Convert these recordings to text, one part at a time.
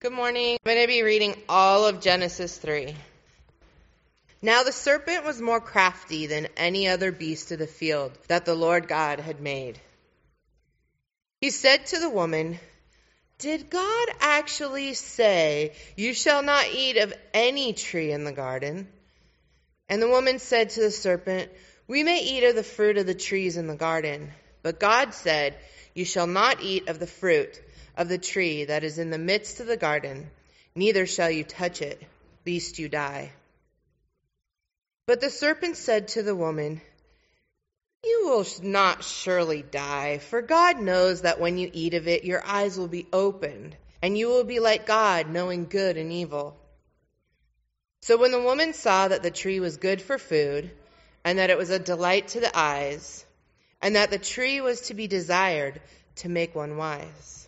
Good morning. I'm going to be reading all of Genesis 3. Now the serpent was more crafty than any other beast of the field that the Lord God had made. He said to the woman, Did God actually say, You shall not eat of any tree in the garden? And the woman said to the serpent, We may eat of the fruit of the trees in the garden. But God said, You shall not eat of the fruit of the tree that is in the midst of the garden, neither shall you touch it, lest you die. But the serpent said to the woman, You will not surely die, for God knows that when you eat of it, your eyes will be opened, and you will be like God, knowing good and evil. So when the woman saw that the tree was good for food, and that it was a delight to the eyes, and that the tree was to be desired to make one wise,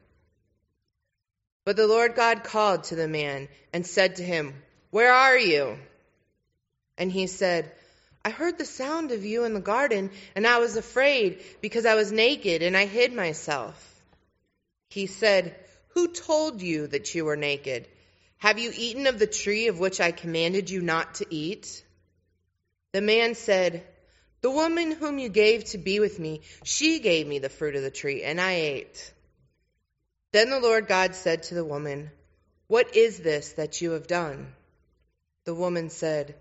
But the Lord God called to the man and said to him, Where are you? And he said, I heard the sound of you in the garden, and I was afraid because I was naked and I hid myself. He said, Who told you that you were naked? Have you eaten of the tree of which I commanded you not to eat? The man said, The woman whom you gave to be with me, she gave me the fruit of the tree, and I ate. Then the Lord God said to the woman, What is this that you have done? The woman said,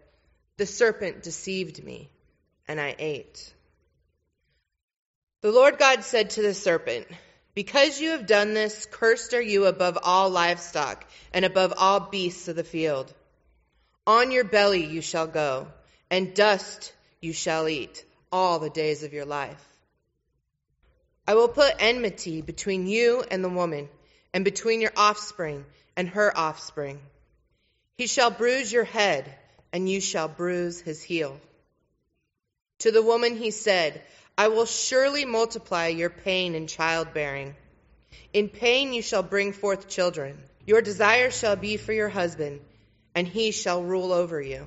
The serpent deceived me, and I ate. The Lord God said to the serpent, Because you have done this, cursed are you above all livestock and above all beasts of the field. On your belly you shall go, and dust you shall eat all the days of your life. I will put enmity between you and the woman, and between your offspring and her offspring. He shall bruise your head, and you shall bruise his heel. To the woman he said, I will surely multiply your pain in childbearing. In pain you shall bring forth children. Your desire shall be for your husband, and he shall rule over you.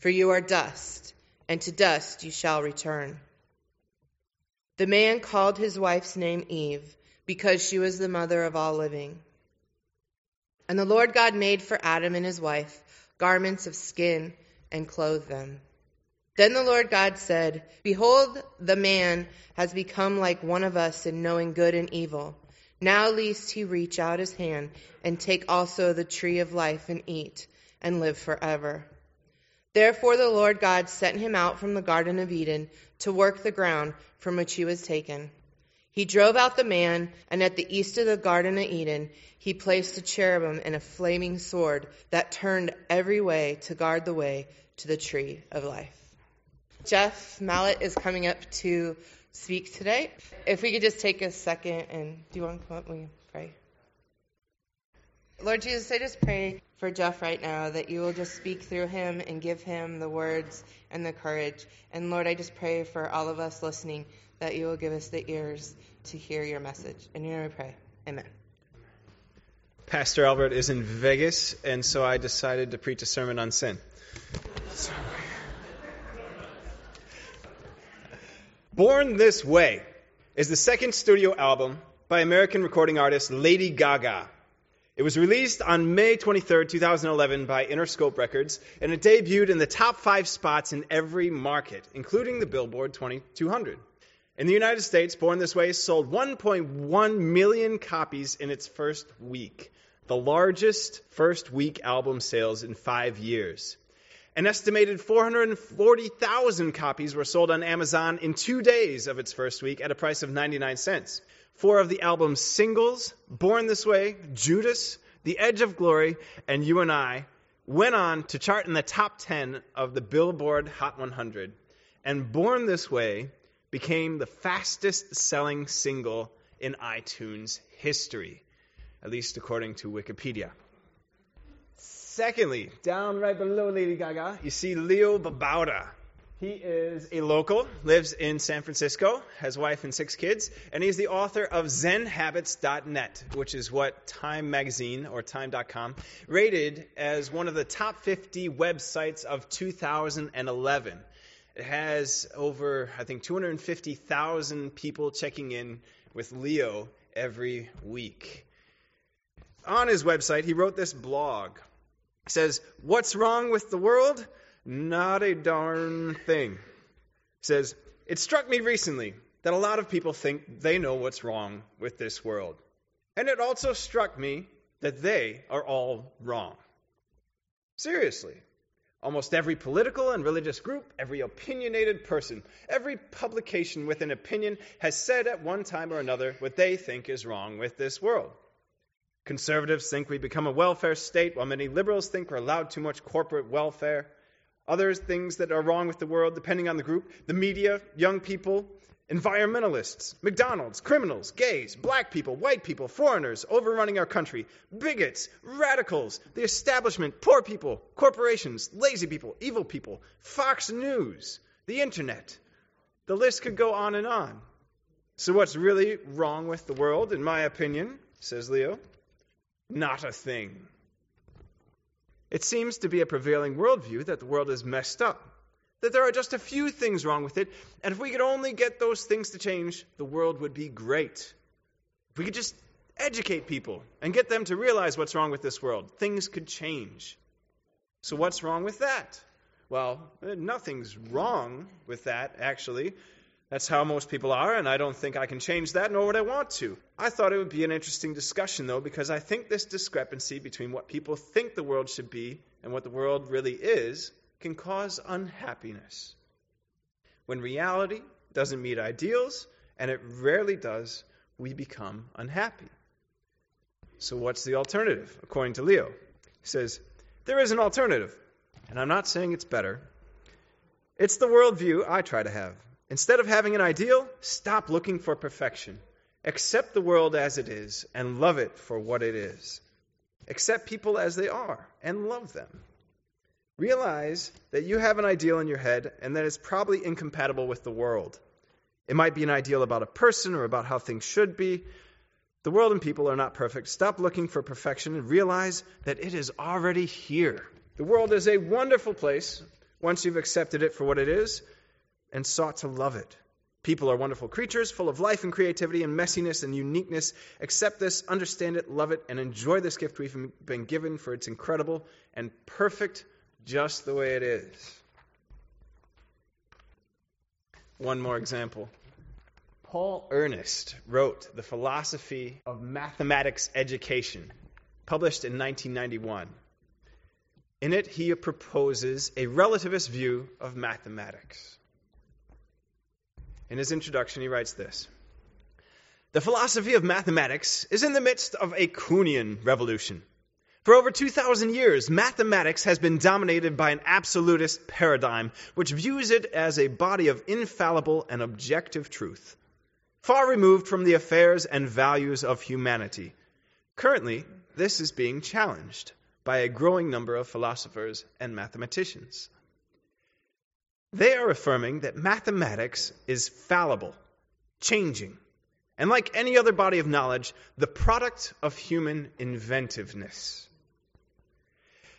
for you are dust, and to dust you shall return. The man called his wife's name Eve, because she was the mother of all living. And the Lord God made for Adam and his wife garments of skin and clothed them. Then the Lord God said, Behold, the man has become like one of us in knowing good and evil. Now lest he reach out his hand and take also the tree of life and eat and live forever. Therefore the Lord God sent him out from the Garden of Eden to work the ground from which he was taken. He drove out the man, and at the east of the Garden of Eden, he placed a cherubim and a flaming sword that turned every way to guard the way to the tree of life. Jeff Mallet is coming up to speak today. If we could just take a second and do you want to come up? We pray. Lord Jesus, I just pray for Jeff right now that you will just speak through him and give him the words and the courage. And Lord, I just pray for all of us listening that you will give us the ears to hear your message. And your name we pray. Amen. Pastor Albert is in Vegas, and so I decided to preach a sermon on sin. Born This Way is the second studio album by American recording artist Lady Gaga. It was released on May 23, 2011 by Interscope Records, and it debuted in the top five spots in every market, including the Billboard 2200. In the United States, Born This Way sold 1.1 million copies in its first week. the largest first week album sales in five years. An estimated 440,000 copies were sold on Amazon in two days of its first week at a price of 99 cents. Four of the album's singles, Born This Way, Judas, The Edge of Glory, and You and I, went on to chart in the top 10 of the Billboard Hot 100. And Born This Way became the fastest selling single in iTunes history, at least according to Wikipedia. Secondly, down right below Lady Gaga, you see Leo Babauta. He is a local, lives in San Francisco, has wife and six kids, and he's the author of ZenHabits.net, which is what Time Magazine or Time.com rated as one of the top 50 websites of 2011. It has over, I think, 250,000 people checking in with Leo every week. On his website, he wrote this blog says, What's wrong with the world? Not a darn thing. He Says, It struck me recently that a lot of people think they know what's wrong with this world. And it also struck me that they are all wrong. Seriously. Almost every political and religious group, every opinionated person, every publication with an opinion has said at one time or another what they think is wrong with this world. Conservatives think we become a welfare state, while many liberals think we're allowed too much corporate welfare. Others, things that are wrong with the world, depending on the group the media, young people, environmentalists, McDonald's, criminals, gays, black people, white people, foreigners overrunning our country, bigots, radicals, the establishment, poor people, corporations, lazy people, evil people, Fox News, the internet. The list could go on and on. So, what's really wrong with the world, in my opinion, says Leo? Not a thing. It seems to be a prevailing worldview that the world is messed up, that there are just a few things wrong with it, and if we could only get those things to change, the world would be great. If we could just educate people and get them to realize what's wrong with this world, things could change. So, what's wrong with that? Well, nothing's wrong with that, actually. That's how most people are, and I don't think I can change that, nor would I want to. I thought it would be an interesting discussion, though, because I think this discrepancy between what people think the world should be and what the world really is can cause unhappiness. When reality doesn't meet ideals, and it rarely does, we become unhappy. So, what's the alternative, according to Leo? He says, There is an alternative, and I'm not saying it's better. It's the worldview I try to have. Instead of having an ideal, stop looking for perfection. Accept the world as it is and love it for what it is. Accept people as they are and love them. Realize that you have an ideal in your head and that it's probably incompatible with the world. It might be an ideal about a person or about how things should be. The world and people are not perfect. Stop looking for perfection and realize that it is already here. The world is a wonderful place once you've accepted it for what it is and sought to love it. People are wonderful creatures, full of life and creativity and messiness and uniqueness. Accept this, understand it, love it, and enjoy this gift we've been given for its incredible and perfect just the way it is. One more example. Paul Ernest wrote The Philosophy of Mathematics Education, published in 1991. In it, he proposes a relativist view of mathematics. In his introduction, he writes this The philosophy of mathematics is in the midst of a Kuhnian revolution. For over 2,000 years, mathematics has been dominated by an absolutist paradigm which views it as a body of infallible and objective truth, far removed from the affairs and values of humanity. Currently, this is being challenged by a growing number of philosophers and mathematicians. They are affirming that mathematics is fallible, changing, and like any other body of knowledge, the product of human inventiveness.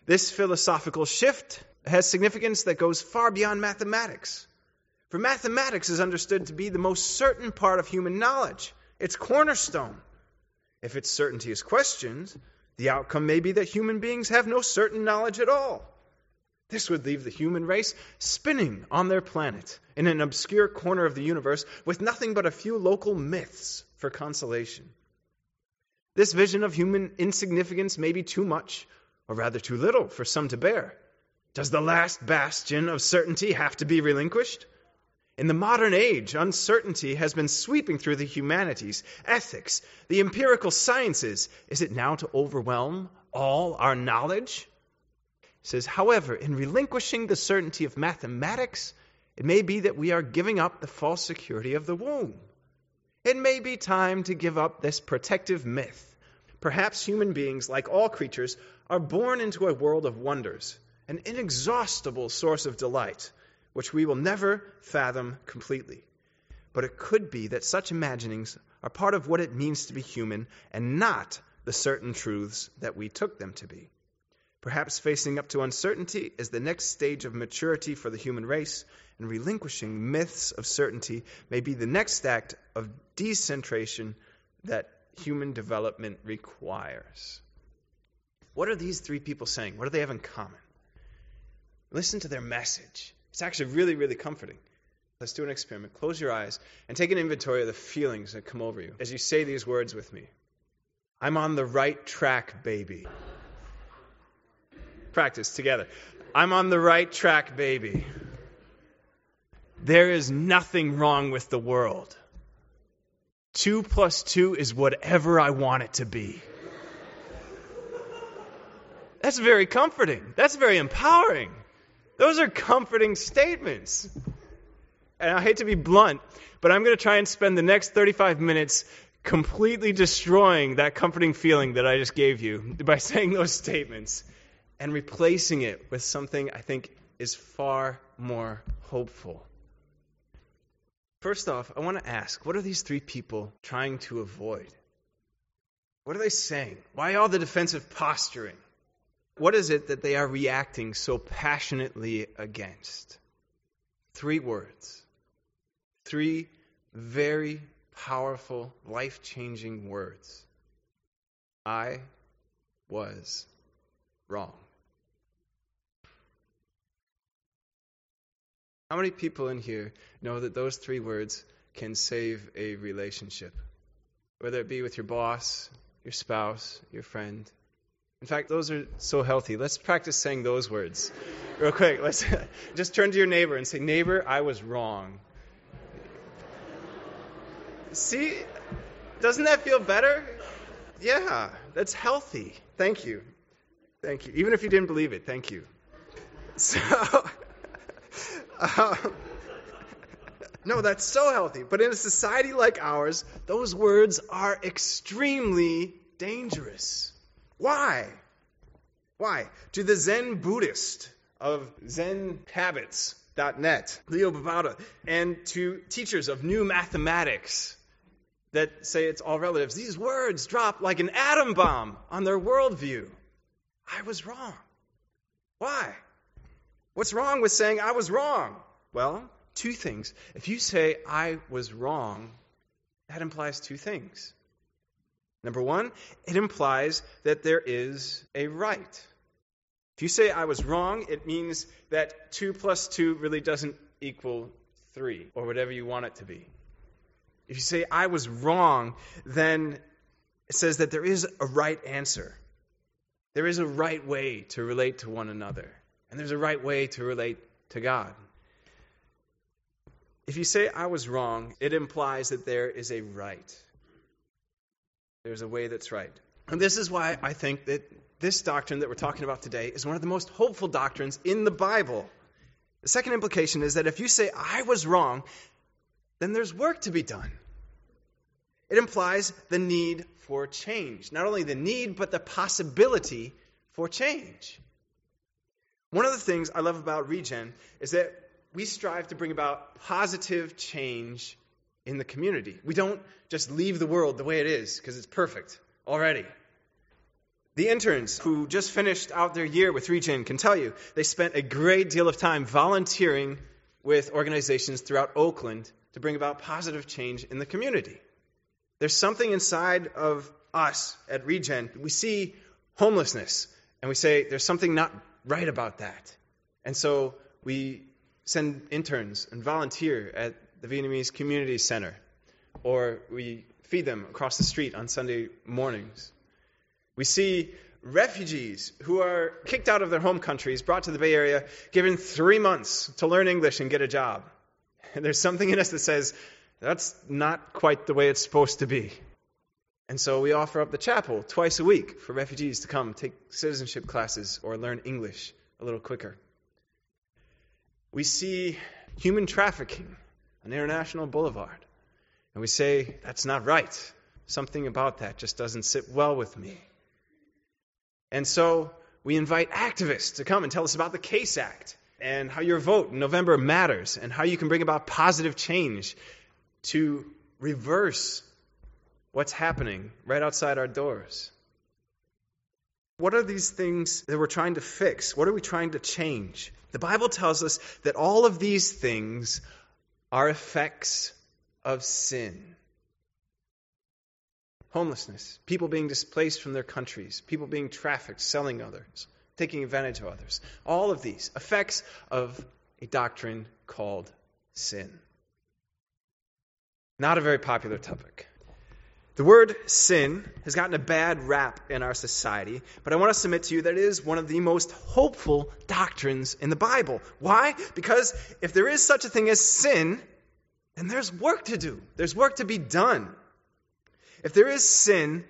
This philosophical shift has significance that goes far beyond mathematics. For mathematics is understood to be the most certain part of human knowledge, its cornerstone. If its certainty is questioned, the outcome may be that human beings have no certain knowledge at all. This would leave the human race spinning on their planet in an obscure corner of the universe with nothing but a few local myths for consolation. This vision of human insignificance may be too much, or rather too little, for some to bear. Does the last bastion of certainty have to be relinquished? In the modern age, uncertainty has been sweeping through the humanities, ethics, the empirical sciences. Is it now to overwhelm all our knowledge? Says, however, in relinquishing the certainty of mathematics, it may be that we are giving up the false security of the womb. It may be time to give up this protective myth. Perhaps human beings, like all creatures, are born into a world of wonders, an inexhaustible source of delight, which we will never fathom completely. But it could be that such imaginings are part of what it means to be human and not the certain truths that we took them to be. Perhaps facing up to uncertainty is the next stage of maturity for the human race, and relinquishing myths of certainty may be the next act of decentration that human development requires. What are these three people saying? What do they have in common? Listen to their message. It's actually really, really comforting. Let's do an experiment. Close your eyes and take an inventory of the feelings that come over you as you say these words with me. I'm on the right track, baby. Practice together. I'm on the right track, baby. There is nothing wrong with the world. Two plus two is whatever I want it to be. That's very comforting. That's very empowering. Those are comforting statements. And I hate to be blunt, but I'm going to try and spend the next 35 minutes completely destroying that comforting feeling that I just gave you by saying those statements and replacing it with something I think is far more hopeful. First off, I want to ask what are these three people trying to avoid? What are they saying? Why all the defensive posturing? What is it that they are reacting so passionately against? Three words. Three very powerful, life changing words. I was wrong. How many people in here know that those three words can save a relationship? Whether it be with your boss, your spouse, your friend. In fact, those are so healthy. Let's practice saying those words. Real quick, let's just turn to your neighbor and say, Neighbor, I was wrong. See, doesn't that feel better? Yeah, that's healthy. Thank you. Thank you. Even if you didn't believe it, thank you. So, no, that's so healthy. But in a society like ours, those words are extremely dangerous. Why? Why? To the Zen Buddhist of ZenHabits.net, Leo Babauta, and to teachers of new mathematics that say it's all relatives, these words drop like an atom bomb on their worldview. I was wrong. Why? What's wrong with saying I was wrong? Well, two things. If you say I was wrong, that implies two things. Number one, it implies that there is a right. If you say I was wrong, it means that 2 plus 2 really doesn't equal 3, or whatever you want it to be. If you say I was wrong, then it says that there is a right answer. There is a right way to relate to one another, and there's a right way to relate to God. If you say I was wrong, it implies that there is a right. There's a way that's right. And this is why I think that this doctrine that we're talking about today is one of the most hopeful doctrines in the Bible. The second implication is that if you say, I was wrong, then there's work to be done. It implies the need for change. Not only the need, but the possibility for change. One of the things I love about Regen is that we strive to bring about positive change in the community. We don't just leave the world the way it is because it's perfect already. The interns who just finished out their year with Regen can tell you they spent a great deal of time volunteering with organizations throughout Oakland to bring about positive change in the community. There's something inside of us at Regen. We see homelessness and we say there's something not right about that. And so we send interns and volunteer at the Vietnamese Community Center. Or we feed them across the street on Sunday mornings. We see refugees who are kicked out of their home countries, brought to the Bay Area, given three months to learn English and get a job. And there's something in us that says, that's not quite the way it's supposed to be. And so we offer up the chapel twice a week for refugees to come take citizenship classes or learn English a little quicker. We see human trafficking on International Boulevard. And we say, that's not right. Something about that just doesn't sit well with me. And so we invite activists to come and tell us about the CASE Act and how your vote in November matters and how you can bring about positive change to reverse what's happening right outside our doors. What are these things that we're trying to fix? What are we trying to change? The Bible tells us that all of these things are effects of sin. Homelessness, people being displaced from their countries, people being trafficked, selling others, taking advantage of others. All of these effects of a doctrine called sin. Not a very popular topic. The word sin has gotten a bad rap in our society, but I want to submit to you that it is one of the most hopeful doctrines in the Bible. Why? Because if there is such a thing as sin, then there's work to do, there's work to be done. If there is sin,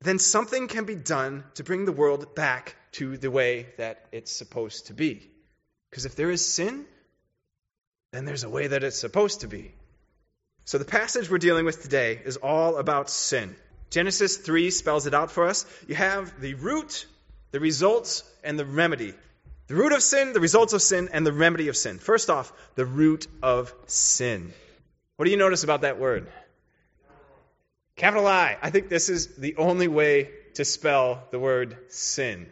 then something can be done to bring the world back to the way that it's supposed to be. Because if there is sin, then there's a way that it's supposed to be. So the passage we're dealing with today is all about sin. Genesis 3 spells it out for us. You have the root, the results, and the remedy. The root of sin, the results of sin, and the remedy of sin. First off, the root of sin. What do you notice about that word? Capital I. I think this is the only way to spell the word sin.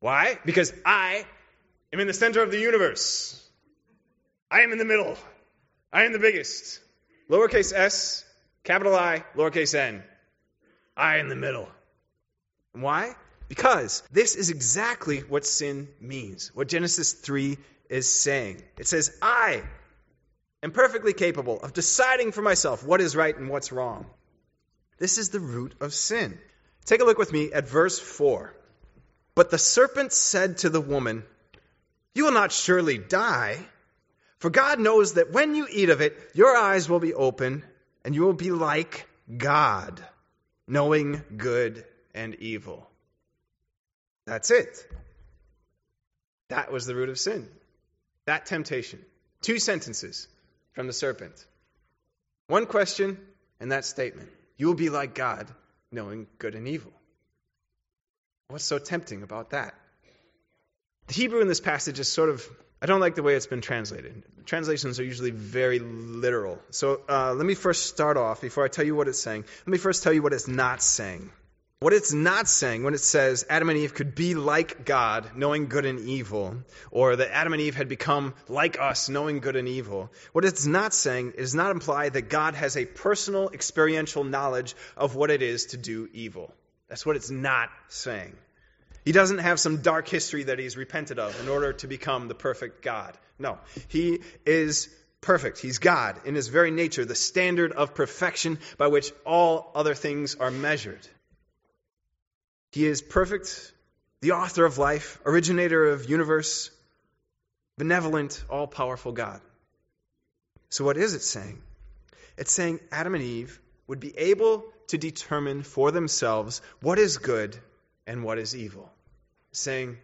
Why? Because I am in the center of the universe. I am in the middle. I am the biggest. Lowercase s, capital I, lowercase n. I in the middle. Why? Because this is exactly what sin means, what Genesis 3 is saying. It says, I am perfectly capable of deciding for myself what is right and what's wrong. This is the root of sin. Take a look with me at verse 4. But the serpent said to the woman, You will not surely die, for God knows that when you eat of it, your eyes will be open, and you will be like God, knowing good and evil. That's it. That was the root of sin. That temptation. Two sentences from the serpent. One question and that statement. You will be like God, knowing good and evil. What's so tempting about that? The Hebrew in this passage is sort of, I don't like the way it's been translated. Translations are usually very literal. So uh, let me first start off, before I tell you what it's saying, let me first tell you what it's not saying. What it's not saying when it says Adam and Eve could be like God, knowing good and evil, or that Adam and Eve had become like us, knowing good and evil, what it's not saying is not imply that God has a personal experiential knowledge of what it is to do evil. That's what it's not saying. He doesn't have some dark history that he's repented of in order to become the perfect God. No, he is perfect. He's God in his very nature, the standard of perfection by which all other things are measured. He is perfect, the author of life, originator of universe, benevolent, all powerful God. So, what is it saying? It's saying Adam and Eve would be able to determine for themselves what is good and what is evil. Saying,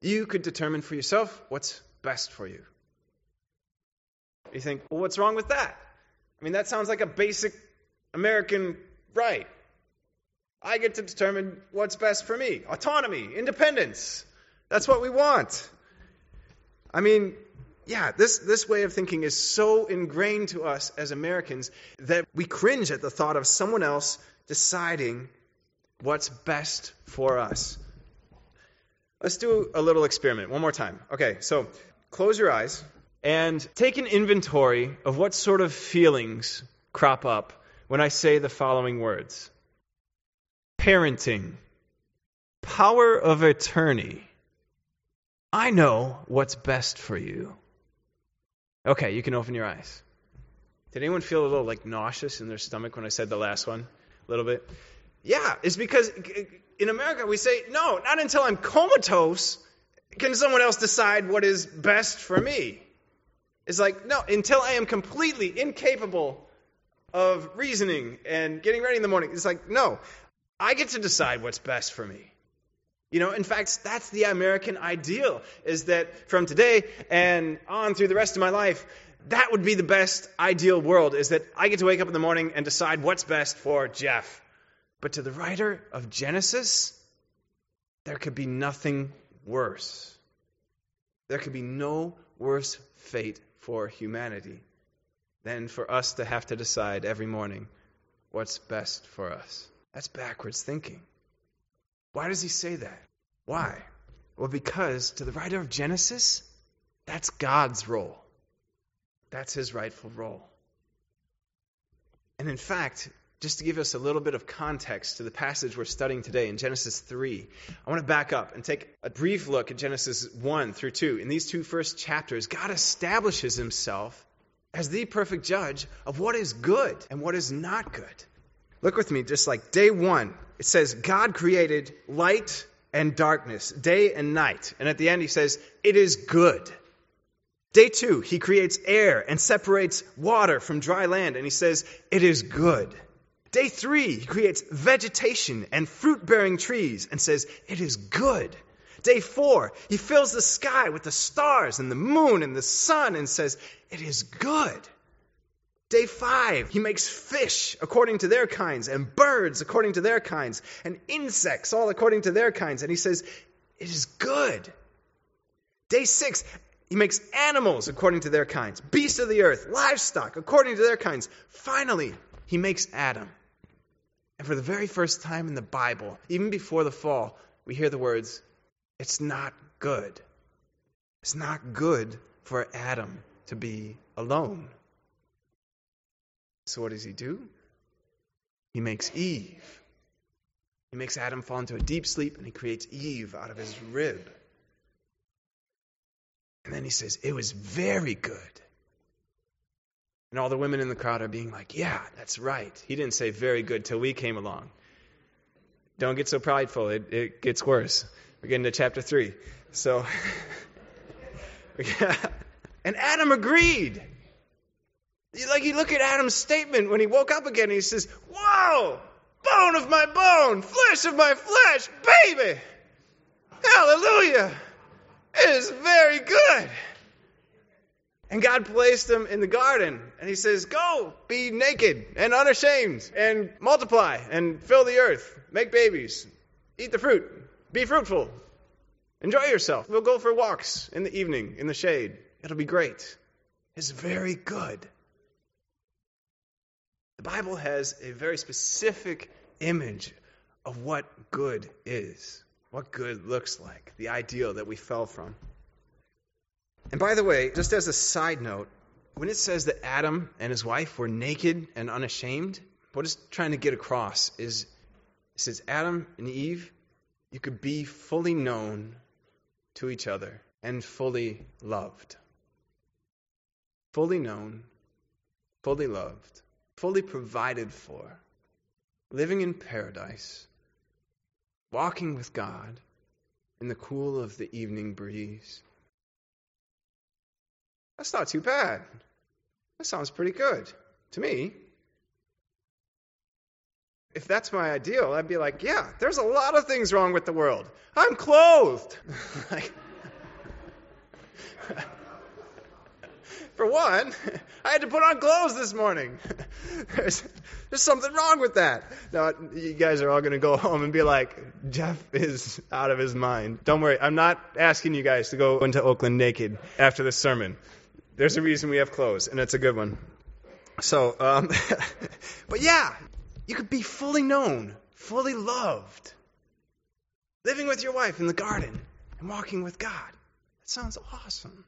you could determine for yourself what's best for you. You think, well, what's wrong with that? I mean, that sounds like a basic American right. I get to determine what's best for me. Autonomy, independence. That's what we want. I mean, yeah, this, this way of thinking is so ingrained to us as Americans that we cringe at the thought of someone else deciding what's best for us. Let's do a little experiment one more time. Okay, so close your eyes and take an inventory of what sort of feelings crop up when I say the following words parenting, power of attorney. I know what's best for you. Okay, you can open your eyes. Did anyone feel a little like nauseous in their stomach when I said the last one? A little bit? Yeah, it's because in America we say, no, not until I'm comatose can someone else decide what is best for me. It's like, no, until I am completely incapable of reasoning and getting ready in the morning. It's like, no, I get to decide what's best for me. You know, in fact, that's the American ideal, is that from today and on through the rest of my life, that would be the best ideal world, is that I get to wake up in the morning and decide what's best for Jeff. But to the writer of Genesis, there could be nothing worse. There could be no worse fate for humanity than for us to have to decide every morning what's best for us. That's backwards thinking. Why does he say that? Why? Well, because to the writer of Genesis, that's God's role. That's his rightful role. And in fact, just to give us a little bit of context to the passage we're studying today in Genesis 3, I want to back up and take a brief look at Genesis 1 through 2. In these two first chapters, God establishes himself as the perfect judge of what is good and what is not good. Look with me, just like day one, it says, God created light and darkness, day and night. And at the end, he says, It is good. Day two, he creates air and separates water from dry land, and he says, It is good. Day three, he creates vegetation and fruit bearing trees and says, It is good. Day four, he fills the sky with the stars and the moon and the sun and says, It is good. Day five, he makes fish according to their kinds, and birds according to their kinds, and insects all according to their kinds. And he says, It is good. Day six, he makes animals according to their kinds, beasts of the earth, livestock according to their kinds. Finally, he makes Adam. And for the very first time in the Bible, even before the fall, we hear the words, It's not good. It's not good for Adam to be alone. So what does he do? He makes Eve. He makes Adam fall into a deep sleep and he creates Eve out of his rib. And then he says, It was very good. And all the women in the crowd are being like, Yeah, that's right. He didn't say very good till we came along. Don't get so prideful, it, it gets worse. We're getting to chapter 3. So. And Adam agreed. Like you look at Adam's statement when he woke up again, he says, Whoa, bone of my bone, flesh of my flesh, baby. Hallelujah. It is very good. And God placed him in the garden, and he says, Go, be naked and unashamed, and multiply, and fill the earth, make babies, eat the fruit, be fruitful, enjoy yourself. We'll go for walks in the evening in the shade. It'll be great. It's very good. The Bible has a very specific image of what good is, what good looks like, the ideal that we fell from. And by the way, just as a side note, when it says that Adam and his wife were naked and unashamed, what it's trying to get across is it says, Adam and Eve, you could be fully known to each other and fully loved. Fully known, fully loved fully provided for, living in paradise, walking with God in the cool of the evening breeze. That's not too bad. That sounds pretty good to me. If that's my ideal, I'd be like, yeah, there's a lot of things wrong with the world. I'm clothed. like, For one, I had to put on clothes this morning. there's, there's something wrong with that. Now, you guys are all going to go home and be like, Jeff is out of his mind. Don't worry, I'm not asking you guys to go into Oakland naked after this sermon. There's a reason we have clothes, and it's a good one. So, um, but yeah, you could be fully known, fully loved, living with your wife in the garden and walking with God. That sounds awesome.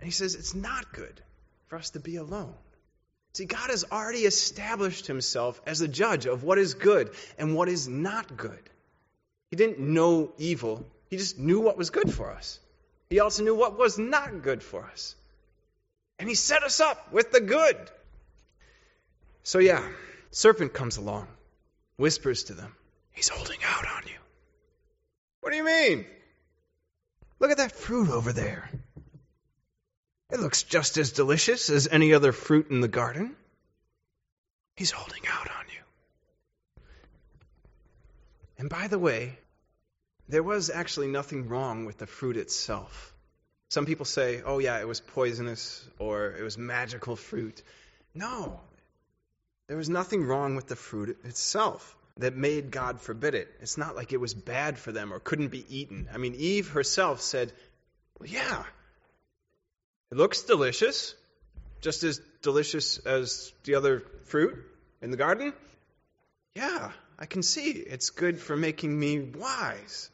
And he says it's not good for us to be alone. See, God has already established himself as the judge of what is good and what is not good. He didn't know evil, he just knew what was good for us. He also knew what was not good for us. And he set us up with the good. So, yeah, serpent comes along, whispers to them, He's holding out on you. What do you mean? Look at that fruit over there. It looks just as delicious as any other fruit in the garden. He's holding out on you. And by the way, there was actually nothing wrong with the fruit itself. Some people say, oh, yeah, it was poisonous or it was magical fruit. No, there was nothing wrong with the fruit itself that made God forbid it. It's not like it was bad for them or couldn't be eaten. I mean, Eve herself said, well, yeah, it looks delicious, just as delicious as the other fruit in the garden. Yeah, I can see it's good for making me wise.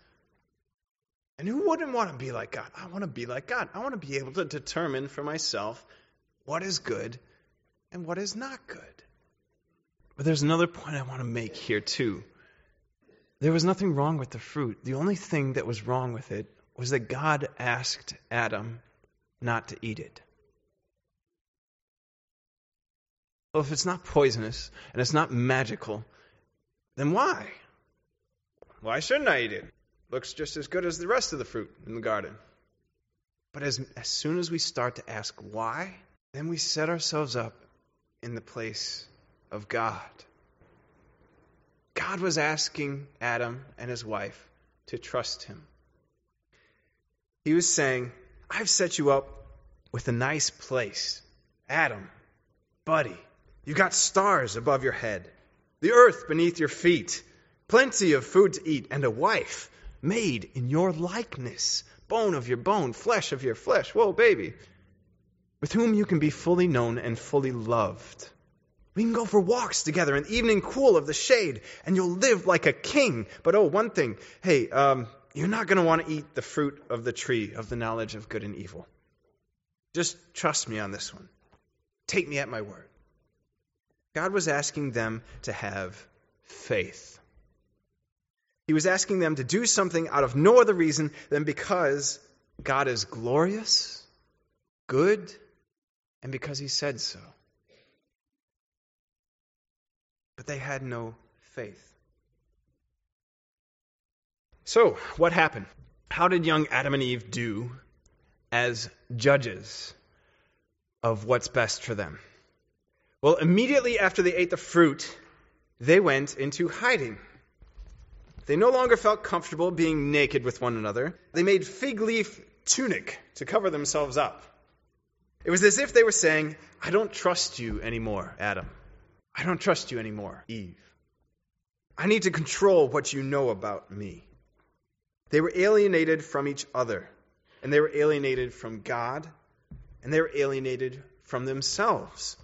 And who wouldn't want to be like God? I want to be like God. I want to be able to determine for myself what is good and what is not good. But there's another point I want to make here, too. There was nothing wrong with the fruit. The only thing that was wrong with it was that God asked Adam not to eat it. Well, if it's not poisonous and it's not magical, then why? Why shouldn't I eat it? Looks just as good as the rest of the fruit in the garden. But as, as soon as we start to ask why, then we set ourselves up in the place of God. God was asking Adam and his wife to trust him. He was saying, I've set you up with a nice place. Adam, buddy, you've got stars above your head, the earth beneath your feet, plenty of food to eat, and a wife made in your likeness, bone of your bone, flesh of your flesh. Whoa, baby. With whom you can be fully known and fully loved. We can go for walks together in the evening cool of the shade, and you'll live like a king. But oh, one thing hey, um, you're not going to want to eat the fruit of the tree of the knowledge of good and evil. Just trust me on this one. Take me at my word. God was asking them to have faith. He was asking them to do something out of no other reason than because God is glorious, good, and because He said so. But they had no faith. So, what happened? How did young Adam and Eve do as judges of what's best for them? Well, immediately after they ate the fruit, they went into hiding. They no longer felt comfortable being naked with one another. They made fig leaf tunic to cover themselves up. It was as if they were saying, I don't trust you anymore, Adam. I don't trust you anymore, Eve. I need to control what you know about me. They were alienated from each other, and they were alienated from God, and they were alienated from themselves.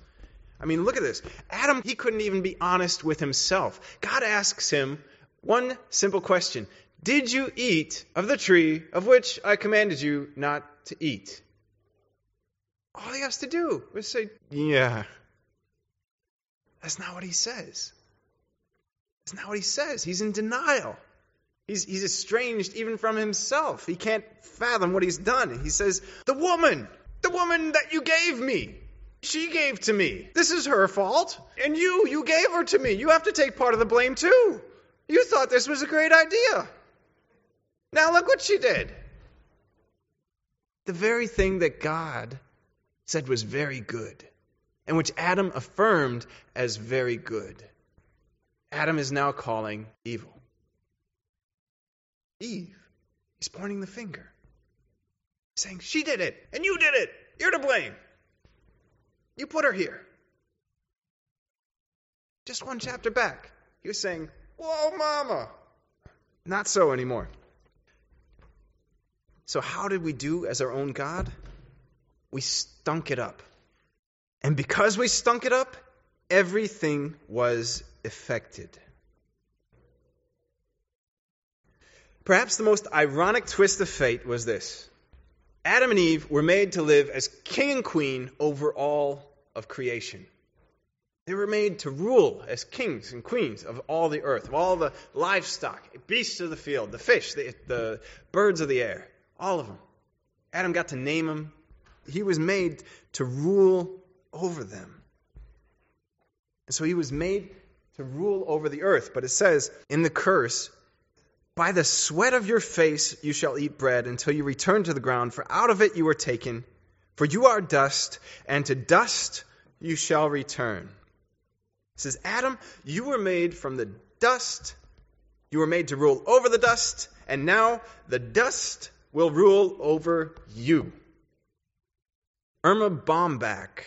I mean, look at this. Adam, he couldn't even be honest with himself. God asks him one simple question Did you eat of the tree of which I commanded you not to eat? All he has to do is say, Yeah. That's not what he says. That's not what he says. He's in denial. He's, he's estranged even from himself. He can't fathom what he's done. He says, The woman, the woman that you gave me, she gave to me. This is her fault. And you, you gave her to me. You have to take part of the blame too. You thought this was a great idea. Now look what she did. The very thing that God said was very good, and which Adam affirmed as very good, Adam is now calling evil. Eve. He's pointing the finger, saying, She did it, and you did it. You're to blame. You put her here. Just one chapter back, he was saying, Whoa, mama. Not so anymore. So, how did we do as our own God? We stunk it up. And because we stunk it up, everything was affected. Perhaps the most ironic twist of fate was this Adam and Eve were made to live as king and queen over all of creation. They were made to rule as kings and queens of all the earth, of all the livestock, beasts of the field, the fish, the, the birds of the air, all of them. Adam got to name them, he was made to rule over them. And so he was made to rule over the earth. But it says in the curse, By the sweat of your face you shall eat bread until you return to the ground, for out of it you were taken. For you are dust, and to dust you shall return. It says, Adam, you were made from the dust. You were made to rule over the dust, and now the dust will rule over you. Erma Bombeck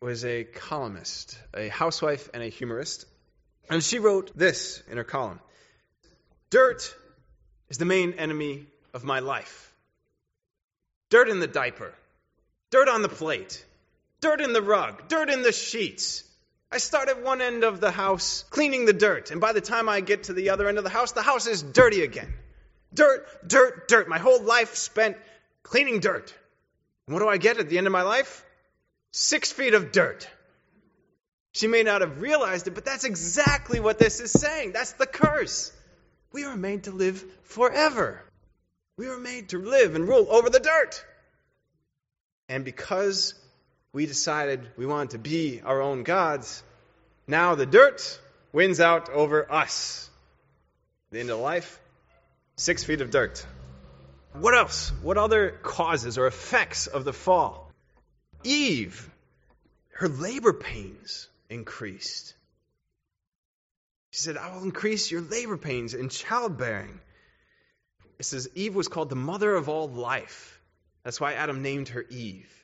was a columnist, a housewife, and a humorist. And she wrote this in her column Dirt is the main enemy of my life. Dirt in the diaper, dirt on the plate, dirt in the rug, dirt in the sheets. I start at one end of the house cleaning the dirt, and by the time I get to the other end of the house, the house is dirty again. Dirt, dirt, dirt. My whole life spent cleaning dirt. And what do I get at the end of my life? Six feet of dirt. She may not have realized it, but that's exactly what this is saying. That's the curse. We are made to live forever. We were made to live and rule over the dirt. And because we decided we wanted to be our own gods, now the dirt wins out over us. The end of life, six feet of dirt. What else? What other causes or effects of the fall? Eve, her labor pains increased. She said, I will increase your labor pains in childbearing. It says Eve was called the mother of all life. That's why Adam named her Eve.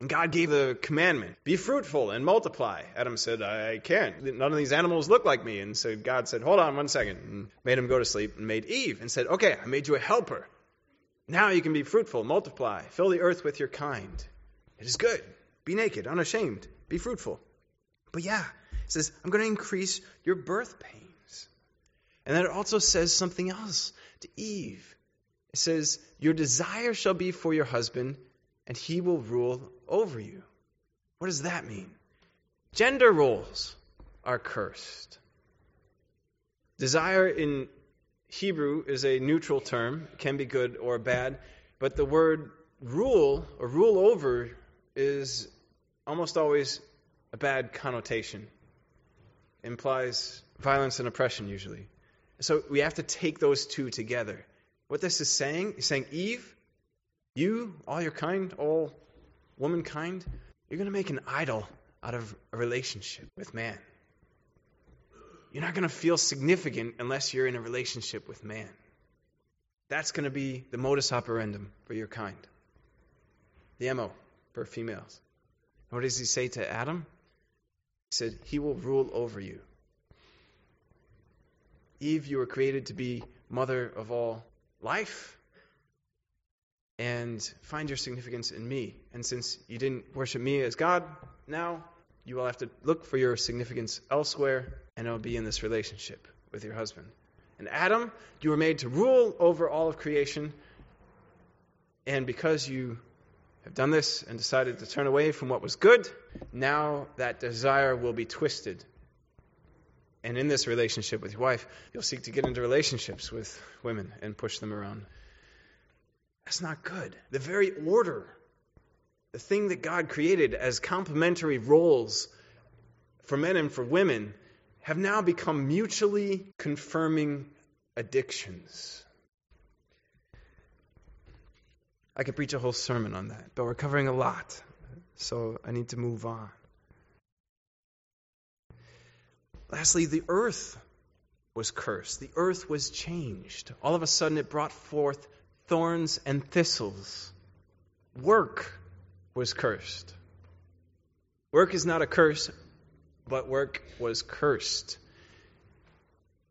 And God gave the commandment be fruitful and multiply. Adam said, I can't. None of these animals look like me. And so God said, Hold on one second. And made him go to sleep and made Eve and said, Okay, I made you a helper. Now you can be fruitful, multiply, fill the earth with your kind. It is good. Be naked, unashamed, be fruitful. But yeah, it says, I'm going to increase your birth pains. And then it also says something else to Eve. It says, Your desire shall be for your husband, and he will rule over you. What does that mean? Gender roles are cursed. Desire in Hebrew is a neutral term, can be good or bad, but the word rule or rule over is almost always a bad connotation. It implies violence and oppression usually. So we have to take those two together. What this is saying is saying, Eve, you, all your kind, all womankind, you're going to make an idol out of a relationship with man. You're not going to feel significant unless you're in a relationship with man. That's going to be the modus operandum for your kind. The MO for females. And what does he say to Adam? He said, He will rule over you. Eve, you were created to be mother of all life and find your significance in me. And since you didn't worship me as God, now you will have to look for your significance elsewhere, and it'll be in this relationship with your husband. And Adam, you were made to rule over all of creation, and because you have done this and decided to turn away from what was good, now that desire will be twisted. And in this relationship with your wife, you'll seek to get into relationships with women and push them around. That's not good. The very order the thing that God created as complementary roles for men and for women have now become mutually confirming addictions. I could preach a whole sermon on that, but we're covering a lot, so I need to move on. Lastly, the earth was cursed. The earth was changed. All of a sudden, it brought forth thorns and thistles. Work was cursed. Work is not a curse, but work was cursed.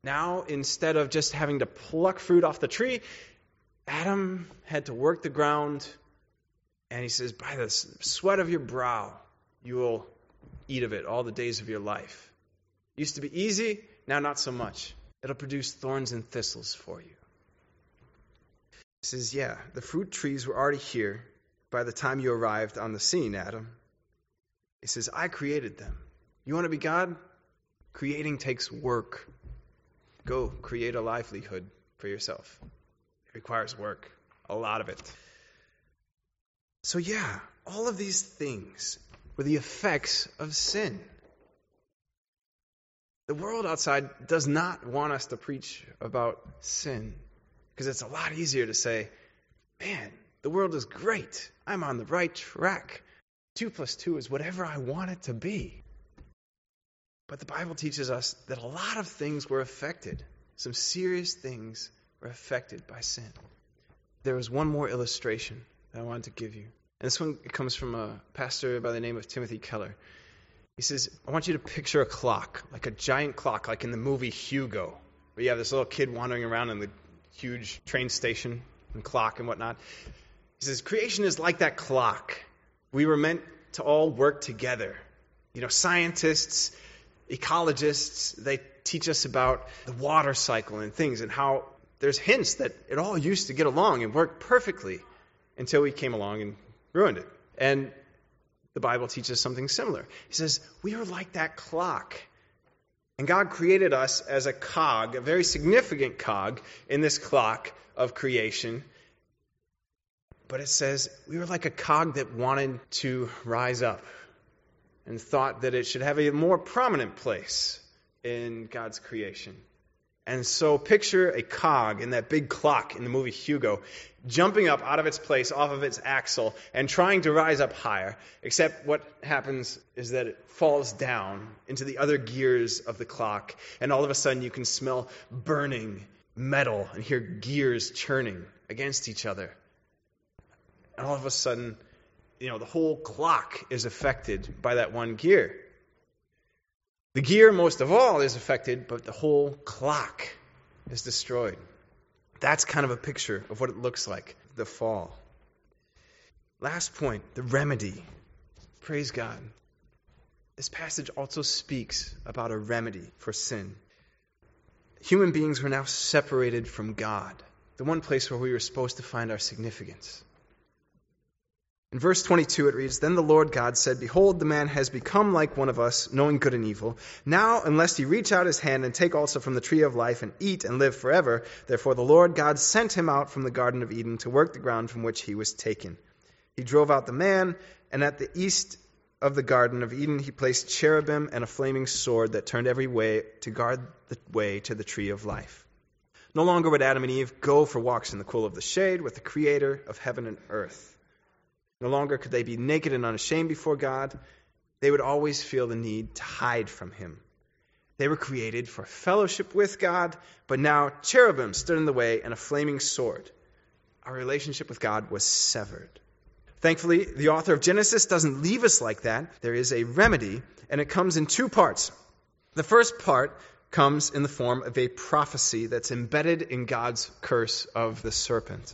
Now, instead of just having to pluck fruit off the tree, Adam had to work the ground, and he says, By the sweat of your brow, you will eat of it all the days of your life. Used to be easy, now not so much. It'll produce thorns and thistles for you. He says, Yeah, the fruit trees were already here, by the time you arrived on the scene, Adam. He says, I created them. You want to be God? Creating takes work. Go create a livelihood for yourself. It requires work, a lot of it. So, yeah, all of these things were the effects of sin. The world outside does not want us to preach about sin because it's a lot easier to say, man, the world is great. I'm on the right track. Two plus two is whatever I want it to be. But the Bible teaches us that a lot of things were affected. Some serious things were affected by sin. There was one more illustration that I wanted to give you. And this one comes from a pastor by the name of Timothy Keller. He says, I want you to picture a clock, like a giant clock, like in the movie Hugo, where you have this little kid wandering around in the huge train station and clock and whatnot. He says, Creation is like that clock. We were meant to all work together. You know, scientists, ecologists, they teach us about the water cycle and things and how there's hints that it all used to get along and work perfectly until we came along and ruined it. And the Bible teaches something similar. He says, We are like that clock. And God created us as a cog, a very significant cog in this clock of creation. But it says we were like a cog that wanted to rise up and thought that it should have a more prominent place in God's creation. And so picture a cog in that big clock in the movie Hugo jumping up out of its place off of its axle and trying to rise up higher. Except what happens is that it falls down into the other gears of the clock, and all of a sudden you can smell burning metal and hear gears churning against each other. And all of a sudden, you know, the whole clock is affected by that one gear. The gear, most of all, is affected, but the whole clock is destroyed. That's kind of a picture of what it looks like the fall. Last point the remedy. Praise God. This passage also speaks about a remedy for sin. Human beings were now separated from God, the one place where we were supposed to find our significance. In verse 22, it reads Then the Lord God said, Behold, the man has become like one of us, knowing good and evil. Now, unless he reach out his hand and take also from the tree of life and eat and live forever, therefore the Lord God sent him out from the Garden of Eden to work the ground from which he was taken. He drove out the man, and at the east of the Garden of Eden he placed cherubim and a flaming sword that turned every way to guard the way to the tree of life. No longer would Adam and Eve go for walks in the cool of the shade with the Creator of heaven and earth. No longer could they be naked and unashamed before God. They would always feel the need to hide from Him. They were created for fellowship with God, but now cherubim stood in the way and a flaming sword. Our relationship with God was severed. Thankfully, the author of Genesis doesn't leave us like that. There is a remedy, and it comes in two parts. The first part comes in the form of a prophecy that's embedded in God's curse of the serpent.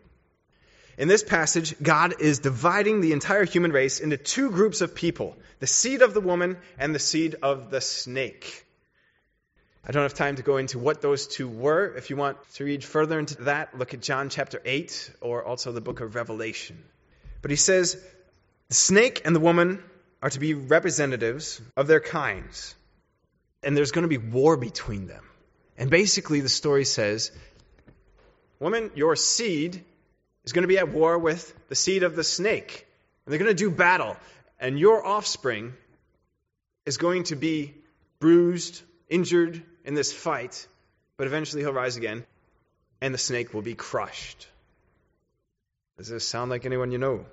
In this passage, God is dividing the entire human race into two groups of people the seed of the woman and the seed of the snake. I don't have time to go into what those two were. If you want to read further into that, look at John chapter 8 or also the book of Revelation. But he says the snake and the woman are to be representatives of their kinds, and there's going to be war between them. And basically, the story says, Woman, your seed is going to be at war with the seed of the snake. And they're going to do battle. And your offspring is going to be bruised, injured in this fight, but eventually he'll rise again, and the snake will be crushed. Does this sound like anyone you know?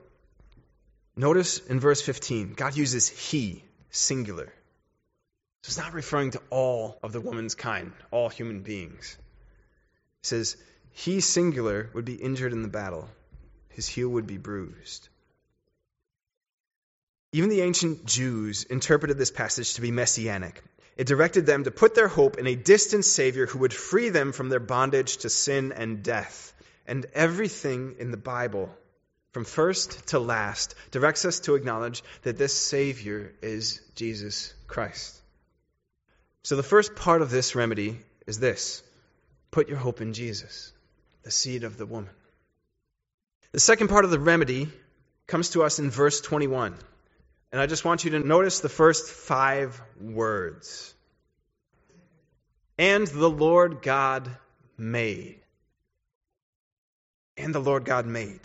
Notice in verse 15, God uses he, singular. So it's not referring to all of the woman's kind, all human beings. He says, he, singular, would be injured in the battle, his heel would be bruised. Even the ancient Jews interpreted this passage to be messianic. It directed them to put their hope in a distant Savior who would free them from their bondage to sin and death. And everything in the Bible, from first to last, directs us to acknowledge that this Savior is Jesus Christ. So the first part of this remedy is this put your hope in Jesus, the seed of the woman. The second part of the remedy comes to us in verse 21. And I just want you to notice the first five words. And the Lord God made. And the Lord God made.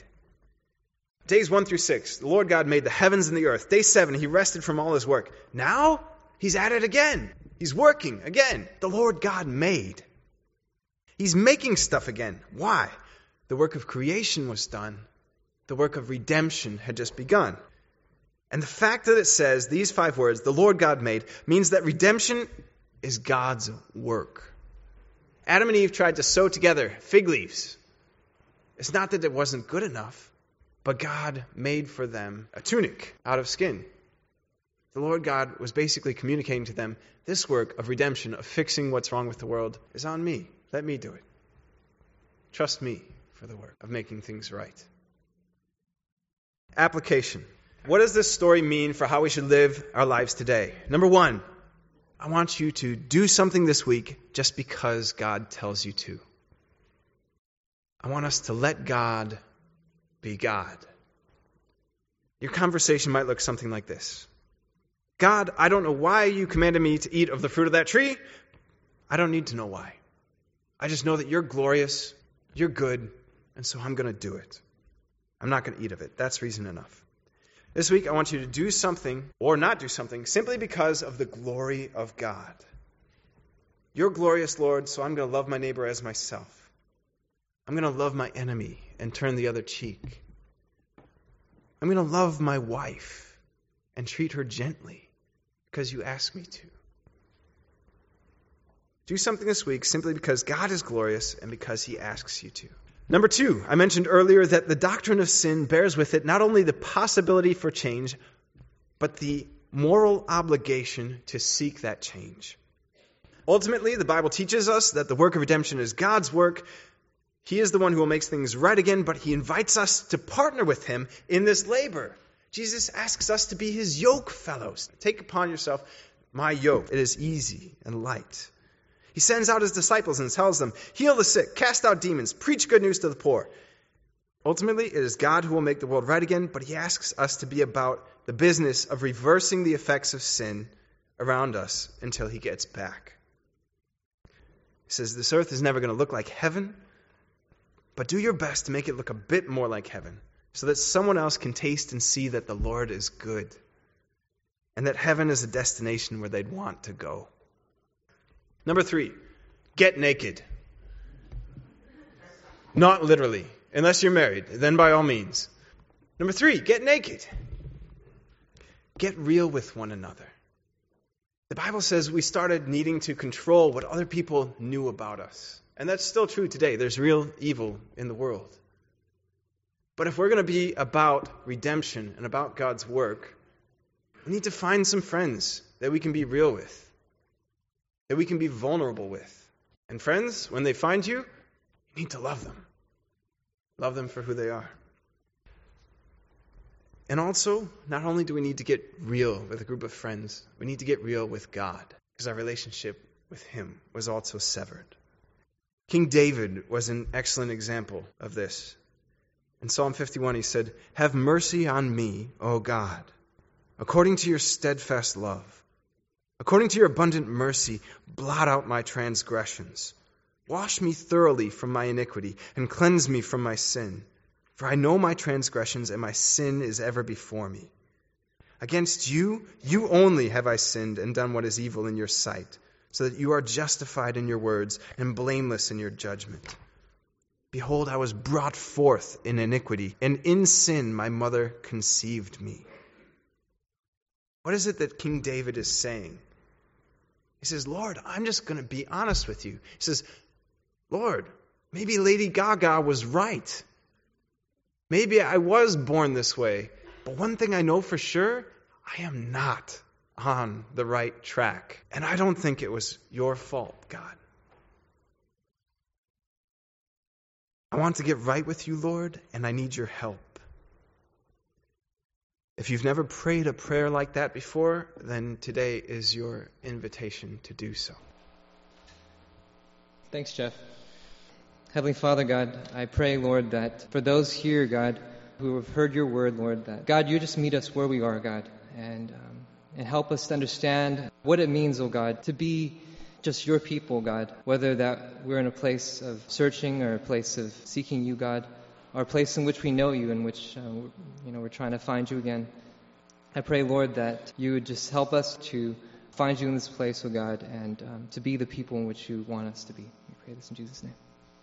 Days 1 through 6, the Lord God made the heavens and the earth. Day 7, he rested from all his work. Now, he's at it again. He's working again. The Lord God made. He's making stuff again. Why? The work of creation was done. The work of redemption had just begun. And the fact that it says these five words, the Lord God made, means that redemption is God's work. Adam and Eve tried to sew together fig leaves. It's not that it wasn't good enough, but God made for them a tunic out of skin. The Lord God was basically communicating to them this work of redemption, of fixing what's wrong with the world, is on me. Let me do it. Trust me for the work of making things right. Application. What does this story mean for how we should live our lives today? Number one, I want you to do something this week just because God tells you to. I want us to let God be God. Your conversation might look something like this God, I don't know why you commanded me to eat of the fruit of that tree. I don't need to know why. I just know that you're glorious, you're good, and so I'm going to do it. I'm not going to eat of it. That's reason enough. This week, I want you to do something or not do something simply because of the glory of God. You're glorious, Lord, so I'm going to love my neighbor as myself. I'm going to love my enemy and turn the other cheek. I'm going to love my wife and treat her gently because you ask me to. Do something this week simply because God is glorious and because he asks you to. Number two, I mentioned earlier that the doctrine of sin bears with it not only the possibility for change, but the moral obligation to seek that change. Ultimately, the Bible teaches us that the work of redemption is God's work. He is the one who will make things right again, but He invites us to partner with Him in this labor. Jesus asks us to be His yoke fellows. Take upon yourself my yoke. It is easy and light. He sends out his disciples and tells them, Heal the sick, cast out demons, preach good news to the poor. Ultimately, it is God who will make the world right again, but he asks us to be about the business of reversing the effects of sin around us until he gets back. He says, This earth is never going to look like heaven, but do your best to make it look a bit more like heaven so that someone else can taste and see that the Lord is good and that heaven is a destination where they'd want to go. Number three, get naked. Not literally, unless you're married, then by all means. Number three, get naked. Get real with one another. The Bible says we started needing to control what other people knew about us. And that's still true today. There's real evil in the world. But if we're going to be about redemption and about God's work, we need to find some friends that we can be real with that we can be vulnerable with. And friends, when they find you, you need to love them. Love them for who they are. And also, not only do we need to get real with a group of friends, we need to get real with God, because our relationship with Him was also severed. King David was an excellent example of this. In Psalm 51, he said, Have mercy on me, O God, according to your steadfast love According to your abundant mercy, blot out my transgressions. Wash me thoroughly from my iniquity and cleanse me from my sin. For I know my transgressions and my sin is ever before me. Against you, you only have I sinned and done what is evil in your sight, so that you are justified in your words and blameless in your judgment. Behold, I was brought forth in iniquity, and in sin my mother conceived me. What is it that King David is saying? He says, Lord, I'm just going to be honest with you. He says, Lord, maybe Lady Gaga was right. Maybe I was born this way. But one thing I know for sure I am not on the right track. And I don't think it was your fault, God. I want to get right with you, Lord, and I need your help. If you've never prayed a prayer like that before, then today is your invitation to do so. Thanks, Jeff. Heavenly Father, God, I pray, Lord, that for those here, God, who have heard your word, Lord, that God, you just meet us where we are, God, and um, and help us to understand what it means, oh God, to be just your people, God, whether that we're in a place of searching or a place of seeking you, God, a place in which we know you, in which uh, you know we're trying to find you again. I pray, Lord, that you would just help us to find you in this place, oh God, and um, to be the people in which you want us to be. We pray this in Jesus' name.